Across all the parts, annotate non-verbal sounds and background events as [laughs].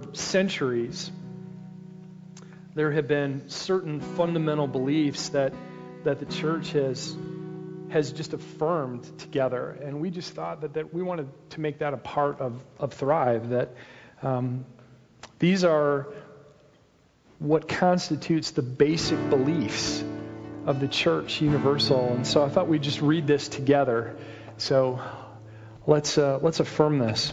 for centuries, there have been certain fundamental beliefs that, that the church has, has just affirmed together. And we just thought that, that we wanted to make that a part of, of Thrive, that um, these are what constitutes the basic beliefs of the church universal. And so I thought we'd just read this together. So let's, uh, let's affirm this.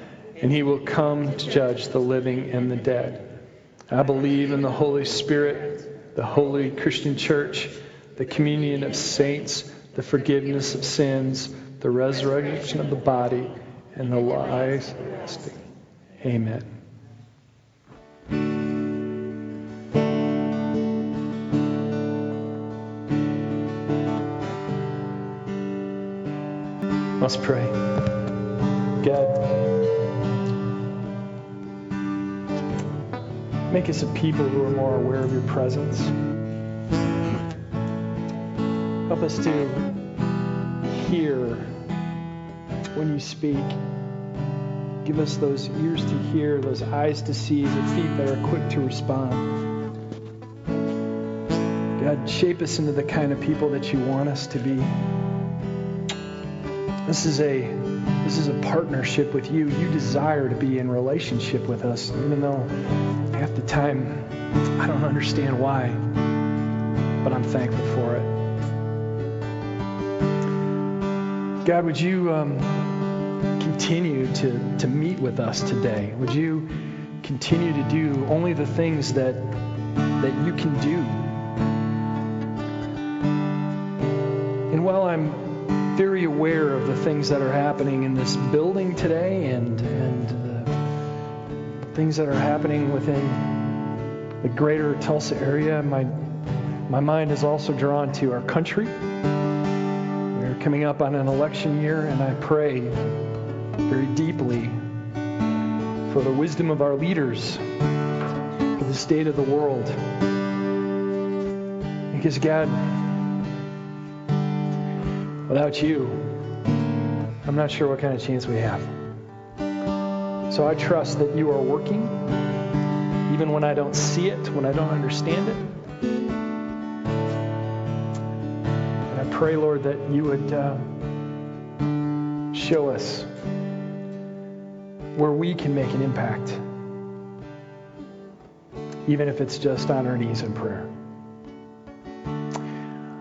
and he will come to judge the living and the dead. I believe in the Holy Spirit, the holy Christian church, the communion of saints, the forgiveness of sins, the resurrection of the body, and the life. everlasting. Amen. Let's pray. Make us a people who are more aware of your presence. Help us to hear when you speak. Give us those ears to hear, those eyes to see, the feet that are quick to respond. God, shape us into the kind of people that you want us to be. This is a this is a partnership with you. You desire to be in relationship with us, even though half the time I don't understand why, but I'm thankful for it. God, would you um, continue to, to meet with us today? Would you continue to do only the things that that you can do? And while I'm very aware of the things that are happening in this building today and, and things that are happening within the greater Tulsa area. My, my mind is also drawn to our country. We're coming up on an election year, and I pray very deeply for the wisdom of our leaders, for the state of the world. Because, God, Without you, I'm not sure what kind of chance we have. So I trust that you are working, even when I don't see it, when I don't understand it. And I pray, Lord, that you would uh, show us where we can make an impact, even if it's just on our knees in prayer.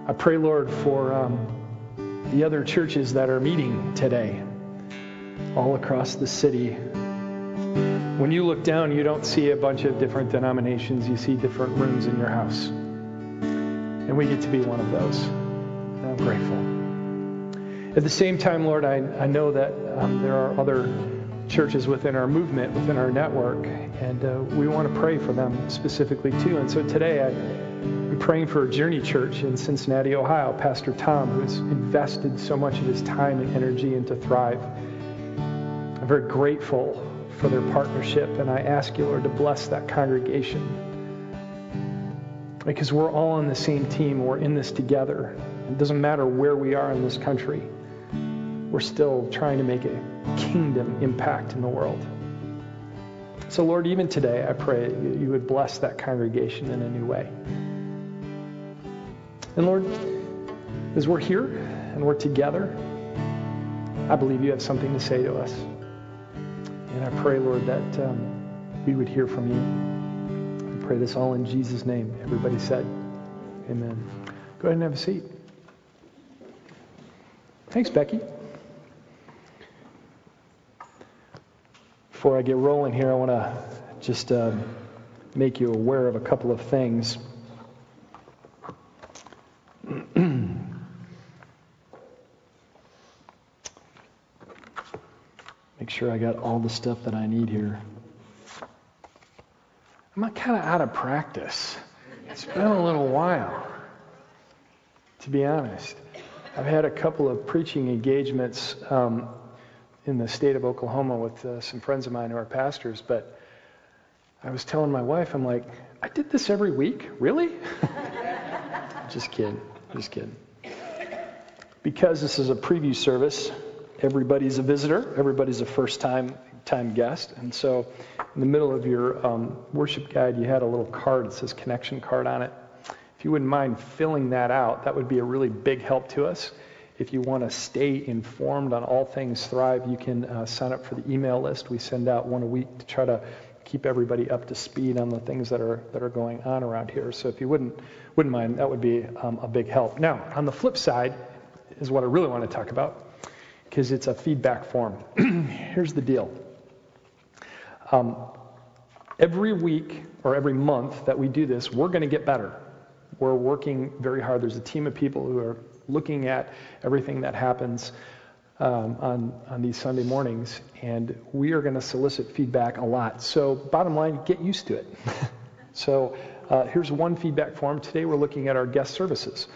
I pray, Lord, for. Um, the other churches that are meeting today all across the city. When you look down, you don't see a bunch of different denominations, you see different rooms in your house. And we get to be one of those. And I'm grateful. At the same time, Lord, I, I know that um, there are other churches within our movement, within our network, and uh, we want to pray for them specifically too. And so today, I I'm praying for a Journey Church in Cincinnati, Ohio, Pastor Tom, who's invested so much of his time and energy into Thrive. I'm very grateful for their partnership, and I ask you, Lord, to bless that congregation. Because we're all on the same team, we're in this together. It doesn't matter where we are in this country, we're still trying to make a kingdom impact in the world. So, Lord, even today, I pray you would bless that congregation in a new way. And Lord, as we're here and we're together, I believe you have something to say to us. And I pray, Lord, that um, we would hear from you. I pray this all in Jesus' name. Everybody said, Amen. Go ahead and have a seat. Thanks, Becky. Before I get rolling here, I want to just uh, make you aware of a couple of things. [clears throat] Make sure I got all the stuff that I need here. I'm kind of out of practice. It's been a little while, to be honest. I've had a couple of preaching engagements um, in the state of Oklahoma with uh, some friends of mine who are pastors, but I was telling my wife, I'm like, I did this every week? Really? [laughs] just kidding. Just kidding. Because this is a preview service, everybody's a visitor, everybody's a first time time guest. And so in the middle of your um, worship guide, you had a little card that says connection card on it. If you wouldn't mind filling that out, that would be a really big help to us. If you want to stay informed on all things Thrive, you can uh, sign up for the email list. We send out one a week to try to keep everybody up to speed on the things that are that are going on around here. So if you wouldn't wouldn't mind, that would be um, a big help. Now, on the flip side, is what I really want to talk about because it's a feedback form. [clears throat] Here's the deal. Um, every week or every month that we do this, we're going to get better. We're working very hard. There's a team of people who are looking at everything that happens um, on, on these Sunday mornings, and we are going to solicit feedback a lot. So, bottom line, get used to it. [laughs] so, uh, here's one feedback form. Today, we're looking at our guest services.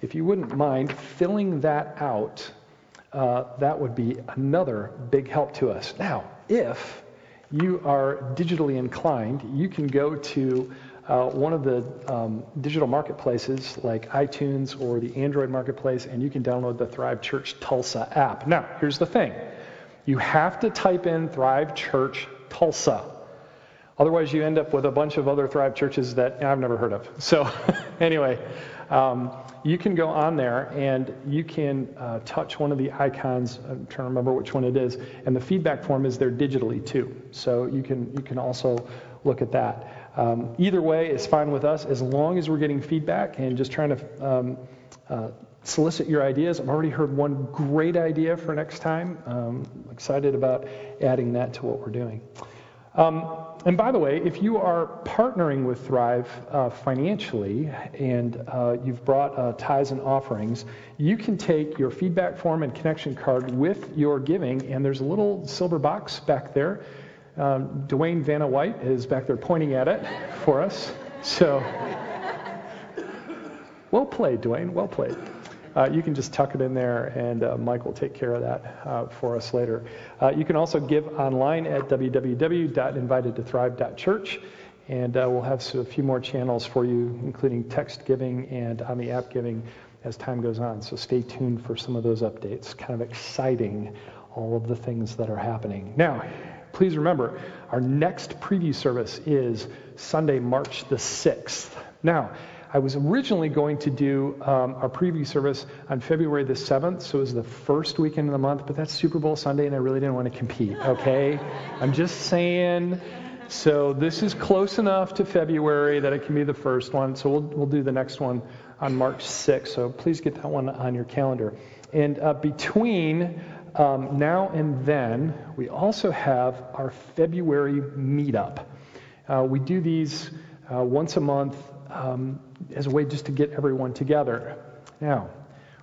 If you wouldn't mind filling that out, uh, that would be another big help to us. Now, if you are digitally inclined, you can go to uh, one of the um, digital marketplaces like iTunes or the Android marketplace, and you can download the Thrive Church Tulsa app. Now, here's the thing you have to type in Thrive Church Tulsa. Otherwise, you end up with a bunch of other Thrive churches that I've never heard of. So, [laughs] anyway, um, you can go on there and you can uh, touch one of the icons. I'm trying to remember which one it is, and the feedback form is there digitally too. So you can you can also look at that. Um, either way is fine with us as long as we're getting feedback and just trying to um, uh, solicit your ideas. I've already heard one great idea for next time. Um, excited about adding that to what we're doing. Um, and by the way, if you are partnering with Thrive uh, financially and uh, you've brought uh, tithes and offerings, you can take your feedback form and connection card with your giving, and there's a little silver box back there. Um, Dwayne Vanna White is back there pointing at it for us. So, well played, Dwayne, well played uh, you can just tuck it in there, and uh, Mike will take care of that uh, for us later. Uh, you can also give online at www.invitedtothrive.church, and uh, we'll have a few more channels for you, including text giving and on the app giving as time goes on. So stay tuned for some of those updates. Kind of exciting, all of the things that are happening. Now, please remember, our next preview service is Sunday, March the 6th. Now, I was originally going to do um, our preview service on February the 7th, so it was the first weekend of the month, but that's Super Bowl Sunday, and I really didn't want to compete, [laughs] okay? I'm just saying. So this is close enough to February that it can be the first one, so we'll, we'll do the next one on March 6th, so please get that one on your calendar. And uh, between um, now and then, we also have our February meetup. Uh, we do these uh, once a month um, as a way just to get everyone together. Now,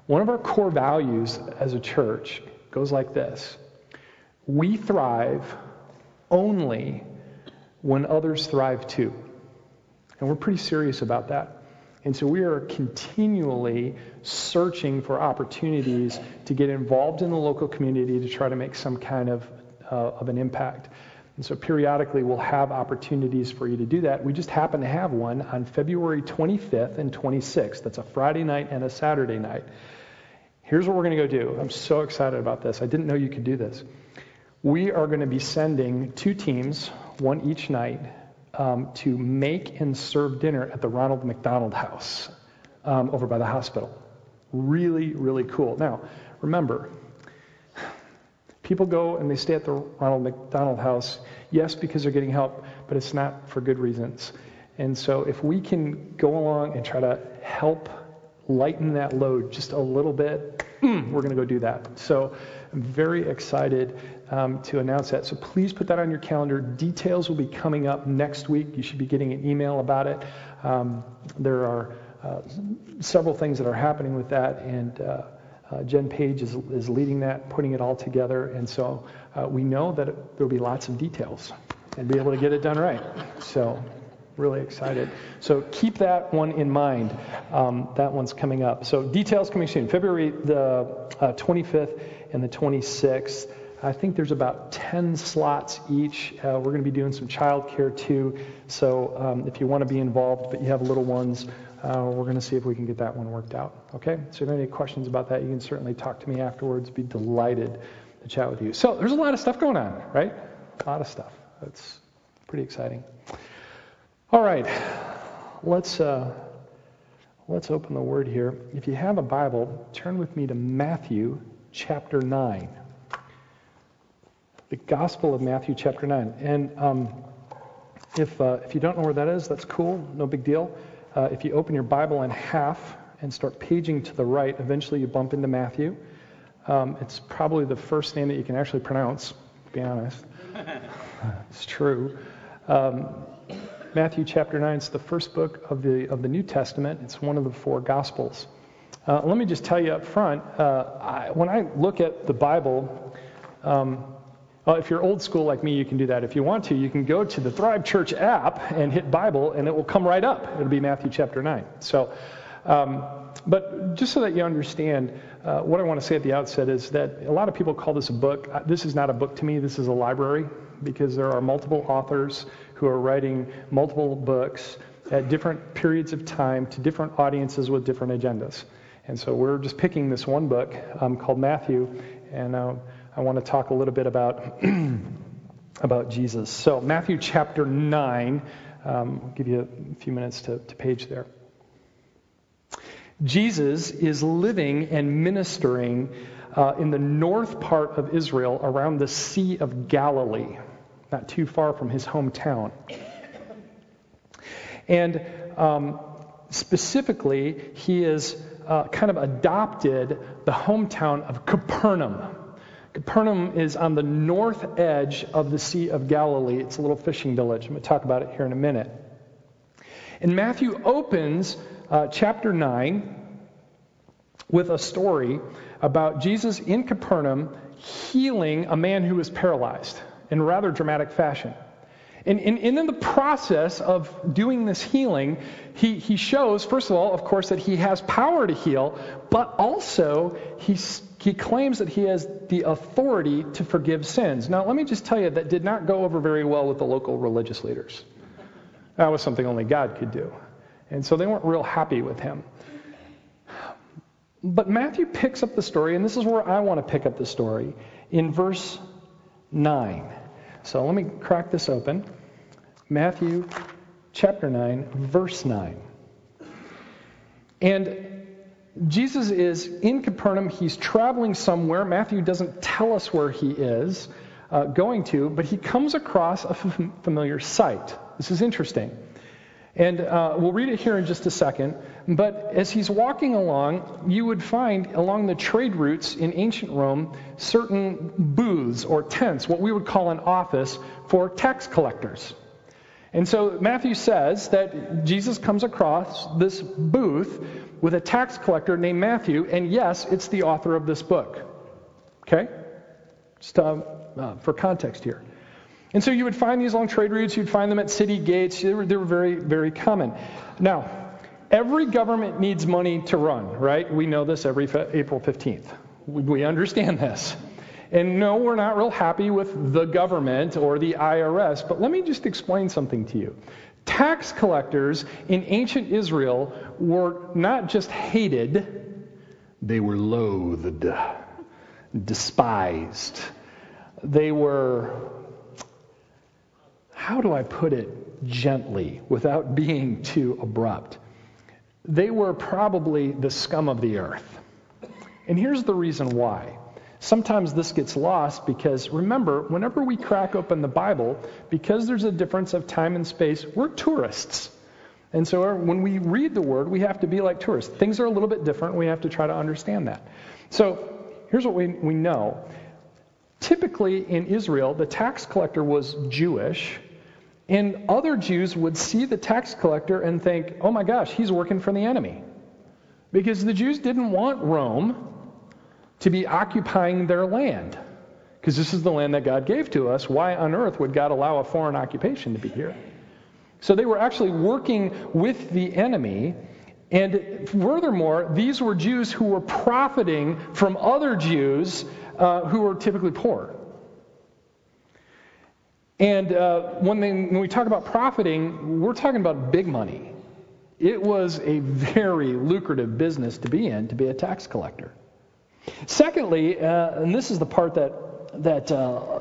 one of our core values as a church goes like this We thrive only when others thrive too. And we're pretty serious about that. And so we are continually searching for opportunities to get involved in the local community to try to make some kind of, uh, of an impact. And so periodically we'll have opportunities for you to do that. We just happen to have one on February 25th and 26th. That's a Friday night and a Saturday night. Here's what we're going to go do. I'm so excited about this. I didn't know you could do this. We are going to be sending two teams, one each night, um, to make and serve dinner at the Ronald McDonald House um, over by the hospital. Really, really cool. Now, remember, People go and they stay at the Ronald McDonald House, yes, because they're getting help, but it's not for good reasons. And so if we can go along and try to help lighten that load just a little bit, [clears throat] we're going to go do that. So I'm very excited um, to announce that. So please put that on your calendar. Details will be coming up next week. You should be getting an email about it. Um, there are uh, several things that are happening with that, and uh, Jen Page is, is leading that, putting it all together, and so uh, we know that there'll be lots of details and be able to get it done right. So Really excited. So keep that one in mind. Um, that one's coming up. So details coming soon. February the uh, 25th and the 26th. I think there's about 10 slots each. Uh, we're going to be doing some childcare too. So um, if you want to be involved, but you have little ones, uh, we're going to see if we can get that one worked out. Okay? So if you have any questions about that, you can certainly talk to me afterwards. Be delighted to chat with you. So there's a lot of stuff going on, right? A lot of stuff. That's pretty exciting. All right. Let's. Uh, let's open the word here. If you have a Bible, turn with me to Matthew chapter 9 the Gospel of Matthew, chapter 9. And um, if, uh, if you don't know where that is, that's cool, no big deal. Uh, if you open your Bible in half and start paging to the right, eventually you bump into Matthew. Um, it's probably the first name that you can actually pronounce, to be honest. [laughs] it's true. Um, Matthew chapter 9 is the first book of the, of the New Testament. It's one of the four Gospels. Uh, let me just tell you up front uh, I, when I look at the Bible, um, uh, if you're old school like me, you can do that. If you want to, you can go to the Thrive Church app and hit Bible, and it will come right up. It'll be Matthew chapter 9. So, um, but just so that you understand, uh, what I want to say at the outset is that a lot of people call this a book. Uh, this is not a book to me, this is a library because there are multiple authors who are writing multiple books at different periods of time to different audiences with different agendas. And so we're just picking this one book um, called Matthew, and uh, I want to talk a little bit about, [clears throat] about Jesus. So, Matthew chapter 9, um, I'll give you a few minutes to, to page there. Jesus is living and ministering uh, in the north part of Israel around the Sea of Galilee, not too far from his hometown. And um, specifically, he has uh, kind of adopted the hometown of Capernaum. Capernaum is on the north edge of the Sea of Galilee. It's a little fishing village. I'm going to talk about it here in a minute. And Matthew opens uh, chapter 9 with a story about Jesus in Capernaum healing a man who was paralyzed in rather dramatic fashion. And, and, and, in the process of doing this healing, he, he shows, first of all, of course, that he has power to heal, but also he, he claims that he has the authority to forgive sins. Now, let me just tell you, that did not go over very well with the local religious leaders. That was something only God could do. And so they weren't real happy with him. But Matthew picks up the story, and this is where I want to pick up the story, in verse 9. So let me crack this open. Matthew chapter 9, verse 9. And Jesus is in Capernaum. He's traveling somewhere. Matthew doesn't tell us where he is uh, going to, but he comes across a familiar sight. This is interesting. And uh, we'll read it here in just a second. But as he's walking along, you would find along the trade routes in ancient Rome certain booths or tents, what we would call an office for tax collectors. And so Matthew says that Jesus comes across this booth with a tax collector named Matthew, and yes, it's the author of this book. Okay? Just uh, uh, for context here. And so you would find these along trade routes, you'd find them at city gates. They were, they were very, very common. Now, every government needs money to run, right? We know this every fe- April 15th. We, we understand this. And no, we're not real happy with the government or the IRS, but let me just explain something to you. Tax collectors in ancient Israel were not just hated, they were loathed, despised. They were how do I put it gently without being too abrupt? They were probably the scum of the earth. And here's the reason why. Sometimes this gets lost because remember, whenever we crack open the Bible, because there's a difference of time and space, we're tourists. And so uh, when we read the word, we have to be like tourists. Things are a little bit different. We have to try to understand that. So here's what we, we know. Typically in Israel, the tax collector was Jewish and other Jews would see the tax collector and think, oh my gosh, he's working for the enemy. Because the Jews didn't want Rome to be occupying their land. Because this is the land that God gave to us. Why on earth would God allow a foreign occupation to be here? So they were actually working with the enemy. And furthermore, these were Jews who were profiting from other Jews uh, who were typically poor. And uh, when, they, when we talk about profiting, we're talking about big money. It was a very lucrative business to be in, to be a tax collector. Secondly, uh, and this is the part that, that uh,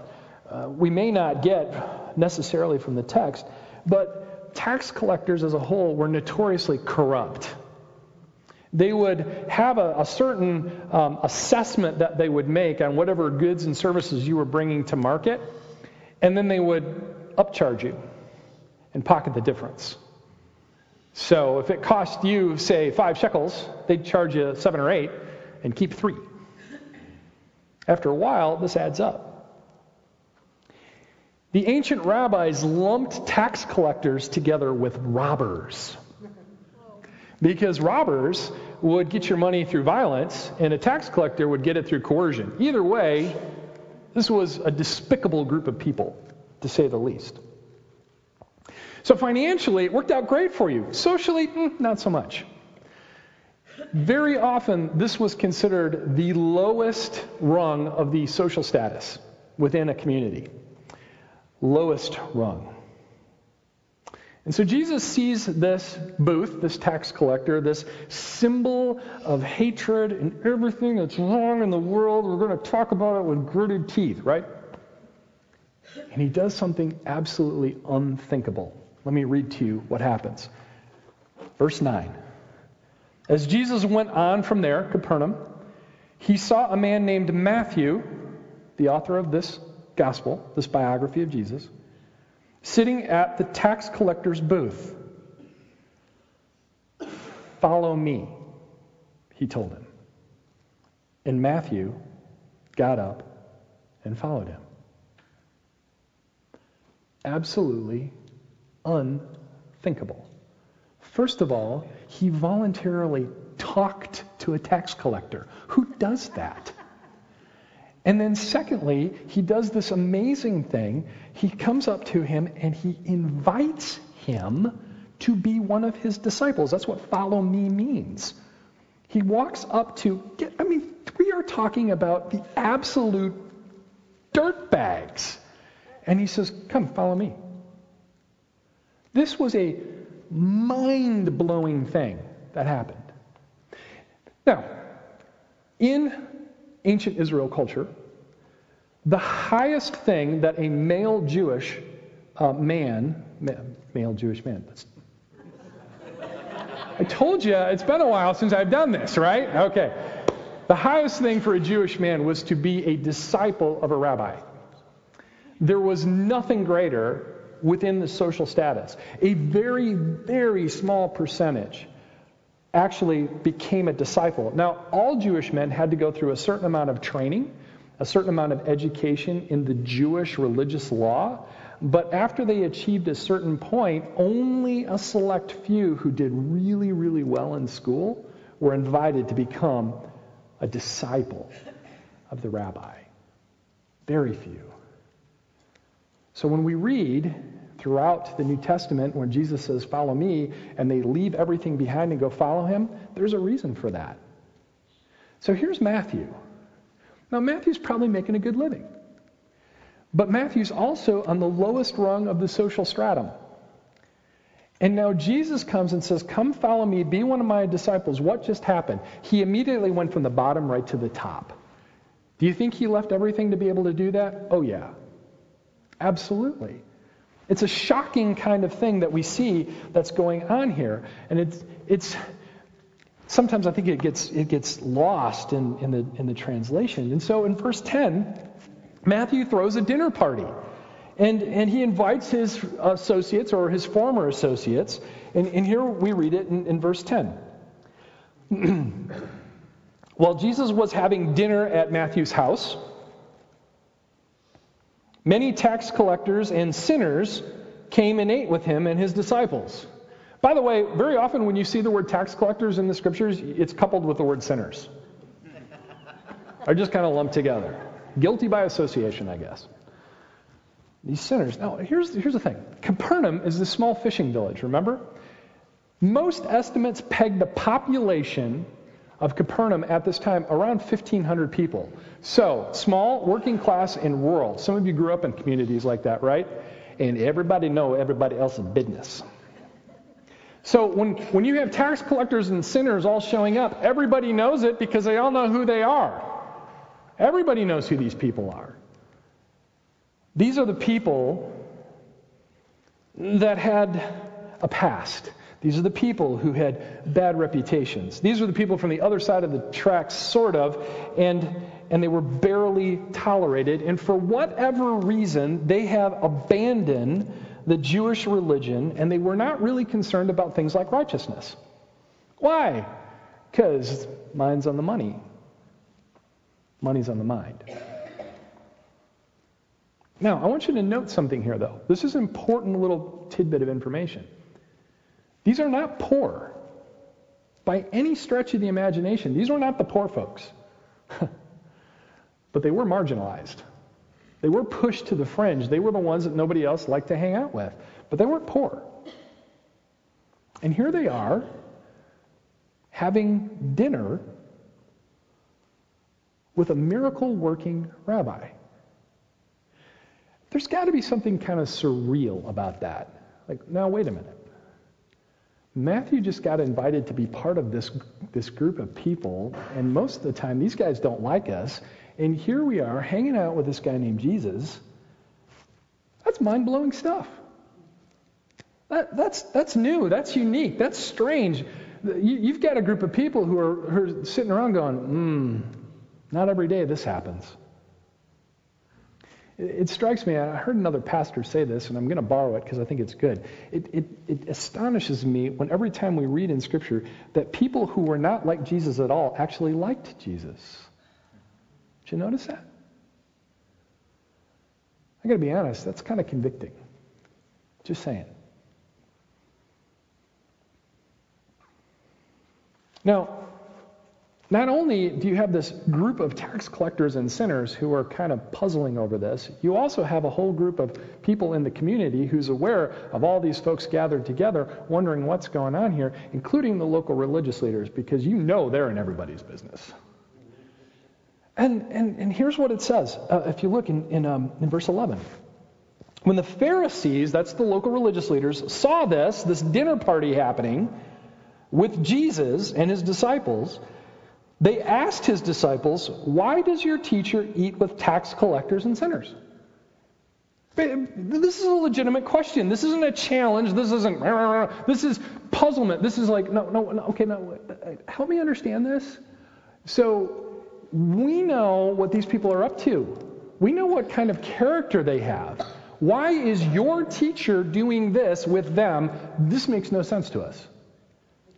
uh, we may not get necessarily from the text, but tax collectors as a whole were notoriously corrupt. They would have a, a certain um, assessment that they would make on whatever goods and services you were bringing to market, and then they would upcharge you and pocket the difference. So if it cost you, say, five shekels, they'd charge you seven or eight and keep three. After a while, this adds up. The ancient rabbis lumped tax collectors together with robbers. Because robbers would get your money through violence, and a tax collector would get it through coercion. Either way, this was a despicable group of people, to say the least. So financially, it worked out great for you. Socially, mm, not so much. Very often, this was considered the lowest rung of the social status within a community. Lowest rung. And so Jesus sees this booth, this tax collector, this symbol of hatred and everything that's wrong in the world. We're going to talk about it with gritted teeth, right? And he does something absolutely unthinkable. Let me read to you what happens. Verse 9. As Jesus went on from there, Capernaum, he saw a man named Matthew, the author of this gospel, this biography of Jesus, sitting at the tax collector's booth. Follow me, he told him. And Matthew got up and followed him. Absolutely unthinkable. First of all, he voluntarily talked to a tax collector. Who does that? And then, secondly, he does this amazing thing. He comes up to him and he invites him to be one of his disciples. That's what follow me means. He walks up to, get, I mean, we are talking about the absolute dirtbags. And he says, Come, follow me. This was a mind blowing thing that happened. Now, in ancient Israel culture, the highest thing that a male Jewish uh, man, male Jewish man, I told you it's been a while since I've done this, right? Okay. The highest thing for a Jewish man was to be a disciple of a rabbi. There was nothing greater within the social status. A very, very small percentage actually became a disciple. Now, all Jewish men had to go through a certain amount of training, a certain amount of education in the Jewish religious law. But after they achieved a certain point, only a select few who did really, really well in school were invited to become a disciple of the rabbi. Very few. So when we read throughout the New Testament, when Jesus says, Follow me, and they leave everything behind and go follow him, there's a reason for that. So here's Matthew. Now, Matthew's probably making a good living. But Matthew's also on the lowest rung of the social stratum. And now Jesus comes and says, Come follow me, be one of my disciples. What just happened? He immediately went from the bottom right to the top. Do you think he left everything to be able to do that? Oh, yeah. Absolutely. It's a shocking kind of thing that we see that's going on here. And it's, it's sometimes I think it gets, it gets lost in, in, the, in the translation. And so in verse 10, Matthew throws a dinner party. And, and he invites his associates or his former associates. And, and here we read it in, in verse 10. [clears throat] While Jesus was having dinner at Matthew's house, Many tax collectors and sinners came and ate with him and his disciples. By the way, very often when you see the word tax collectors in the scriptures, it's coupled with the word sinners. Are just kind of lumped together. Guilty by association, I guess. These sinners. Now, here's, here's the thing Capernaum is this small fishing village, remember? Most estimates peg the population of Capernaum at this time around 1,500 people. So, small, working class, and rural. Some of you grew up in communities like that, right? And everybody know everybody else's business. So when, when you have tax collectors and sinners all showing up, everybody knows it because they all know who they are. Everybody knows who these people are. These are the people that had a past. These are the people who had bad reputations. These are the people from the other side of the tracks, sort of, and, and they were barely tolerated. And for whatever reason, they have abandoned the Jewish religion, and they were not really concerned about things like righteousness. Why? Because mind's on the money. Money's on the mind. Now, I want you to note something here, though. This is an important little tidbit of information. These are not poor by any stretch of the imagination. These were not the poor folks, [laughs] but they were marginalized. They were pushed to the fringe. They were the ones that nobody else liked to hang out with, but they weren't poor. And here they are having dinner with a miracle working rabbi. There's got to be something kind of surreal about that. Like, now, wait a minute. Matthew just got invited to be part of this, this group of people, and most of the time, these guys don't like us. And here we are hanging out with this guy named Jesus. That's mind blowing stuff. That, that's, that's new. That's unique. That's strange. You, have got a group of people who are, who are sitting around going, hmm, not every day this happens. It, it strikes me, I heard another pastor say this, and I'm going to borrow it because I think it's good. It, it, it astonishes me when every time we read in Scripture that people who were not like Jesus at all actually liked Jesus. Did you notice that? I got to be honest, that's kind of convicting. Just saying. Now, not only do you have this group of tax collectors and sinners who are kind of puzzling over this, you also have a whole group of people in the community who's aware of all these folks gathered together, wondering what's going on here, including the local religious leaders, because you know they're in everybody's business. And, and, and here's what it says uh, if you look in, in, um, in verse 11. When the Pharisees, that's the local religious leaders, saw this, this dinner party happening with Jesus and his disciples, they asked his disciples, Why does your teacher eat with tax collectors and sinners? This is a legitimate question. This isn't a challenge. This isn't, this is puzzlement. This is like, no, no, no okay, no, help me understand this. So, we know what these people are up to. We know what kind of character they have. Why is your teacher doing this with them? This makes no sense to us.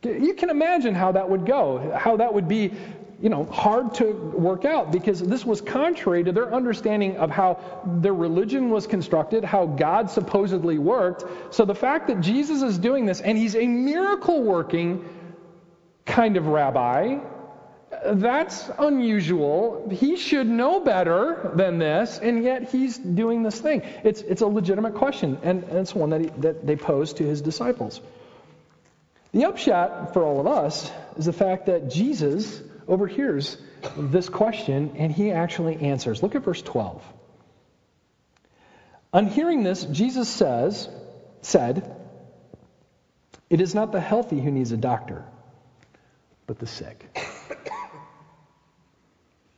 You can imagine how that would go, how that would be, you know, hard to work out because this was contrary to their understanding of how their religion was constructed, how God supposedly worked. So the fact that Jesus is doing this and he's a miracle working kind of rabbi, that's unusual. He should know better than this, and yet he's doing this thing. It's, it's a legitimate question, and, and it's one that, he, that they posed to his disciples. The upshot for all of us is the fact that Jesus overhears this question and he actually answers. Look at verse 12. On hearing this, Jesus says, said, It is not the healthy who needs a doctor, but the sick.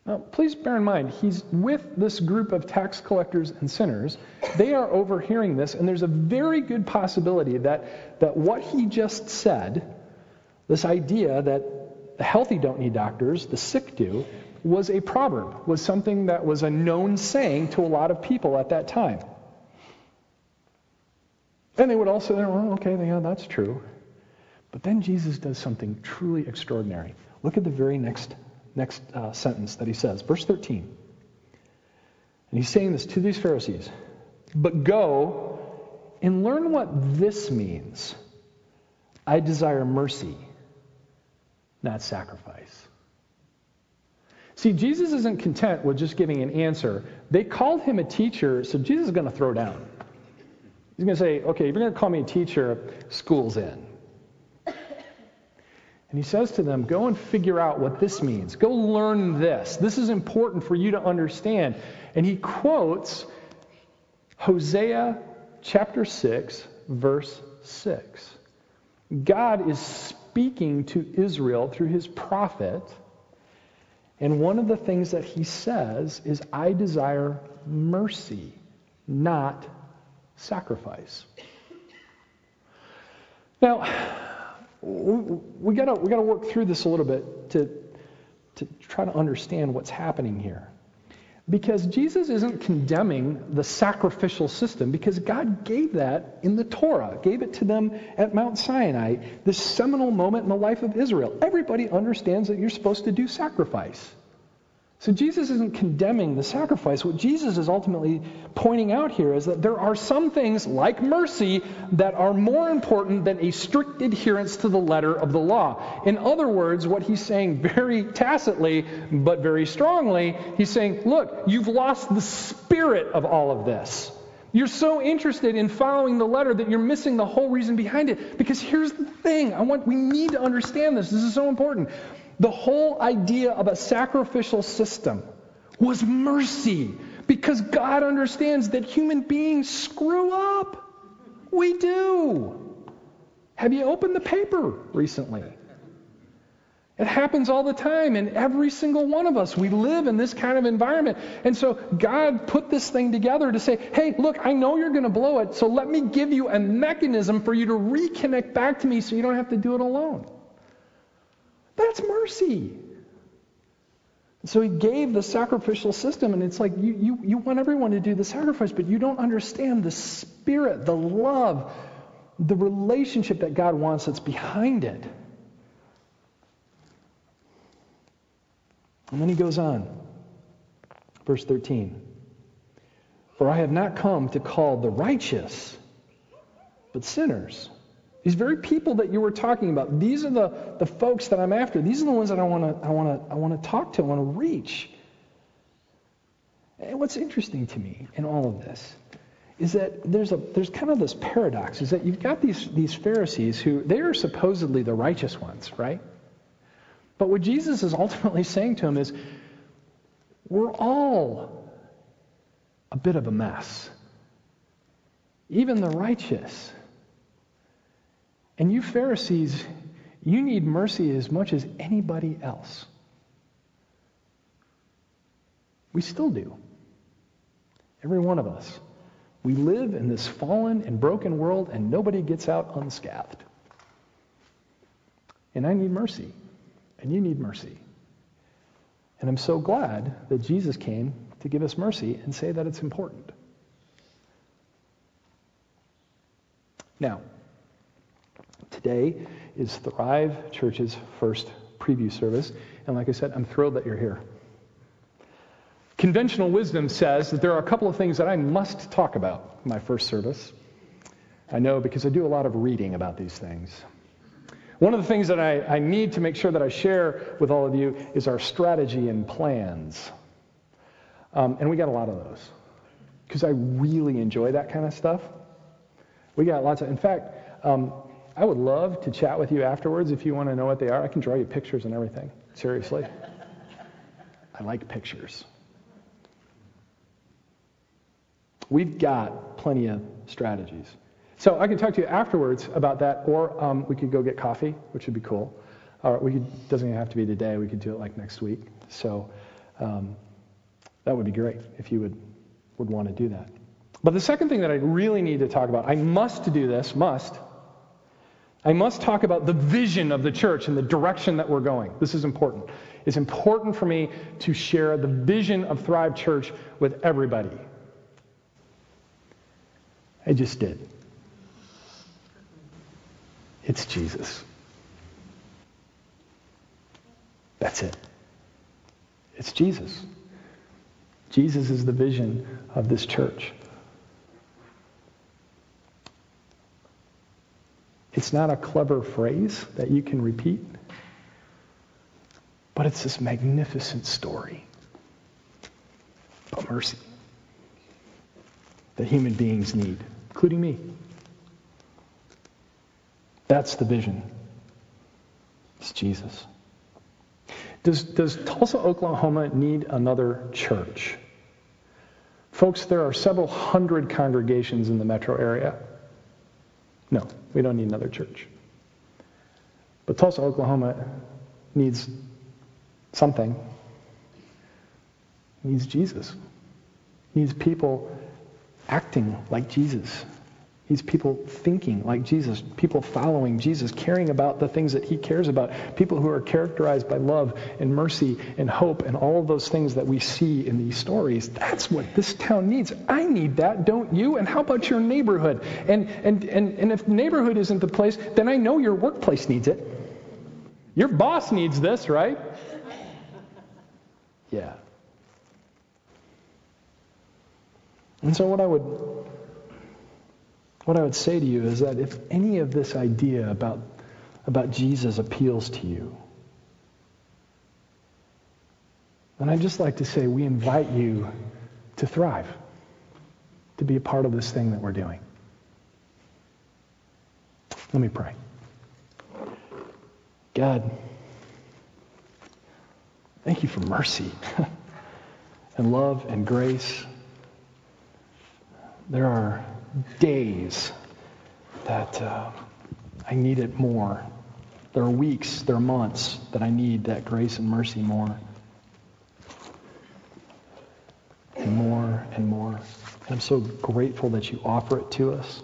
Now, please bear in mind, he's with this group of tax collectors and sinners. They are overhearing this, and there's a very good possibility that, that what he just said, this idea that the healthy don't need doctors, the sick do, was a proverb, was something that was a known saying to a lot of people at that time. And they would also say, well, okay, yeah, that's true. But then Jesus does something truly extraordinary. Look at the very next next uh, sentence that he says, verse 13. And he's saying this to these Pharisees But go and learn what this means. I desire mercy, not sacrifice. See, Jesus isn't content with just giving an answer. They called him a teacher, so Jesus is going to throw down. He's going to say, okay, if you're going to call me a teacher, school's in. And he says to them, go and figure out what this means. Go learn this. This is important for you to understand. And he quotes Hosea chapter 6, verse 6. God is speaking to Israel through his prophet. And one of the things that he says is, I desire mercy, not sacrifice. Now, we gotta we gotta work through this a little bit to to try to understand what's happening here. Because Jesus isn't condemning the sacrificial system, because God gave that in the Torah, gave it to them at Mount Sinai, this seminal moment in the life of Israel. Everybody understands that you're supposed to do sacrifice. So Jesus isn't condemning the sacrifice. What Jesus is ultimately pointing out here is that there are some things, like mercy, that are more important than a strict adherence to the letter of the law. In other words, what he's saying very tacitly, but very strongly, he's saying, look, you've lost the spirit of all of this. You're so interested in following the letter that you're missing the whole reason behind it. Because here's the thing I want, we need to understand this. This is so important. The whole idea of a sacrificial system was mercy because God understands that human beings screw up. We do. Have you opened the paper recently? It happens all the time in every single one of us. We live in this kind of environment. And so God put this thing together to say, hey, look, I know you're going to blow it, so let me give you a mechanism for you to reconnect back to me so you don't have to do it alone. That's mercy. So he gave the sacrificial system, and it's like you, you, you want everyone to do the sacrifice, but you don't understand the spirit, the love, the relationship that God wants that's behind it. And then he goes on, verse 13 For I have not come to call the righteous, but sinners. These very people that you were talking about, these are the, the folks that I'm after. These are the ones that I want to I wanna, I wanna talk to, I want to reach. And what's interesting to me in all of this is that there's, a, there's kind of this paradox, is that you've got these, these Pharisees who, they are supposedly the righteous ones, right? But what Jesus is [laughs] ultimately saying to them is, we're all a bit of a mess. Even the righteous. And you Pharisees, you need mercy as much as anybody else. We still do. Every one of us. We live in this fallen and broken world, and nobody gets out unscathed. And I need mercy, and you need mercy. And I'm so glad that Jesus came to give us mercy and say that it's important. Now, Today is Thrive Church's first preview service. And like I said, I'm thrilled that you're here. Conventional wisdom says that there are a couple of things that I must talk about in my first service. I know because I do a lot of reading about these things. One of the things that I, I need to make sure that I share with all of you is our strategy and plans. Um, and we got a lot of those because I really enjoy that kind of stuff. We got lots of, in fact, um, I would love to chat with you afterwards if you want to know what they are. I can draw you pictures and everything. Seriously. I like pictures. We've got plenty of strategies. So I can talk to you afterwards about that, or um, we could go get coffee, which would be cool. Or we could, doesn't even have to be today. We could do it like next week. So um, that would be great if you would, would want to do that. But the second thing that I really need to talk about, I must do this, must, I must talk about the vision of the church and the direction that we're going. This is important. It's important for me to share the vision of Thrive Church with everybody. I just did. It's Jesus. That's it. It's Jesus. Jesus is the vision of this church. It's not a clever phrase that you can repeat. But it's this magnificent story about mercy that human beings need, including me. That's the vision. It's Jesus. Does, does Tulsa, Oklahoma need another church? Folks, there are several hundred congregations in the metro area. No, we don't need another church. But Tulsa, Oklahoma needs something. It needs Jesus. It needs people acting like Jesus. He's people thinking like Jesus, people following Jesus, caring about the things that he cares about, people who are characterized by love and mercy and hope and all of those things that we see in these stories. That's what this town needs. I need that, don't you? And how about your neighborhood? And, and, and, and if neighborhood isn't the place, then I know your workplace needs it. Your boss needs this, right? Yeah. And so what I would what I would say to you is that if any of this idea about, about Jesus appeals to you, then I'd just like to say we invite you to thrive, to be a part of this thing that we're doing. Let me pray. God, thank you for mercy [laughs] and love and grace. There are days that uh, I need it more. There are weeks, there are months that I need that grace and mercy more. And more and more. And I'm so grateful that you offer it to us.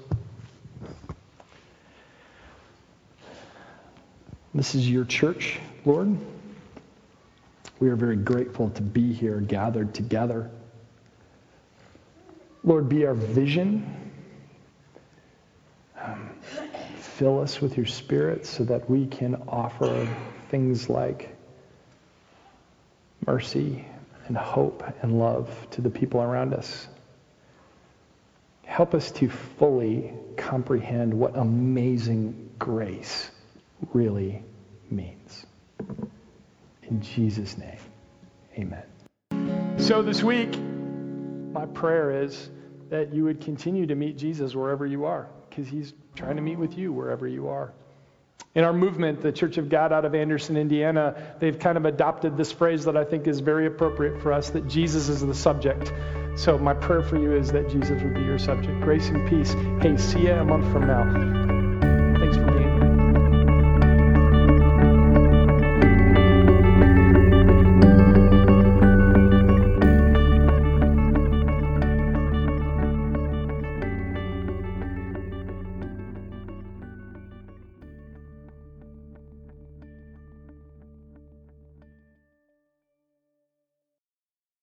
This is your church, Lord. We are very grateful to be here gathered together. Lord, be our vision um, fill us with your spirit so that we can offer things like mercy and hope and love to the people around us. Help us to fully comprehend what amazing grace really means. In Jesus' name, amen. So this week, my prayer is that you would continue to meet Jesus wherever you are because he's trying to meet with you wherever you are. In our movement, the Church of God out of Anderson, Indiana, they've kind of adopted this phrase that I think is very appropriate for us that Jesus is the subject. So, my prayer for you is that Jesus would be your subject. Grace and peace. Hey, see you a month from now.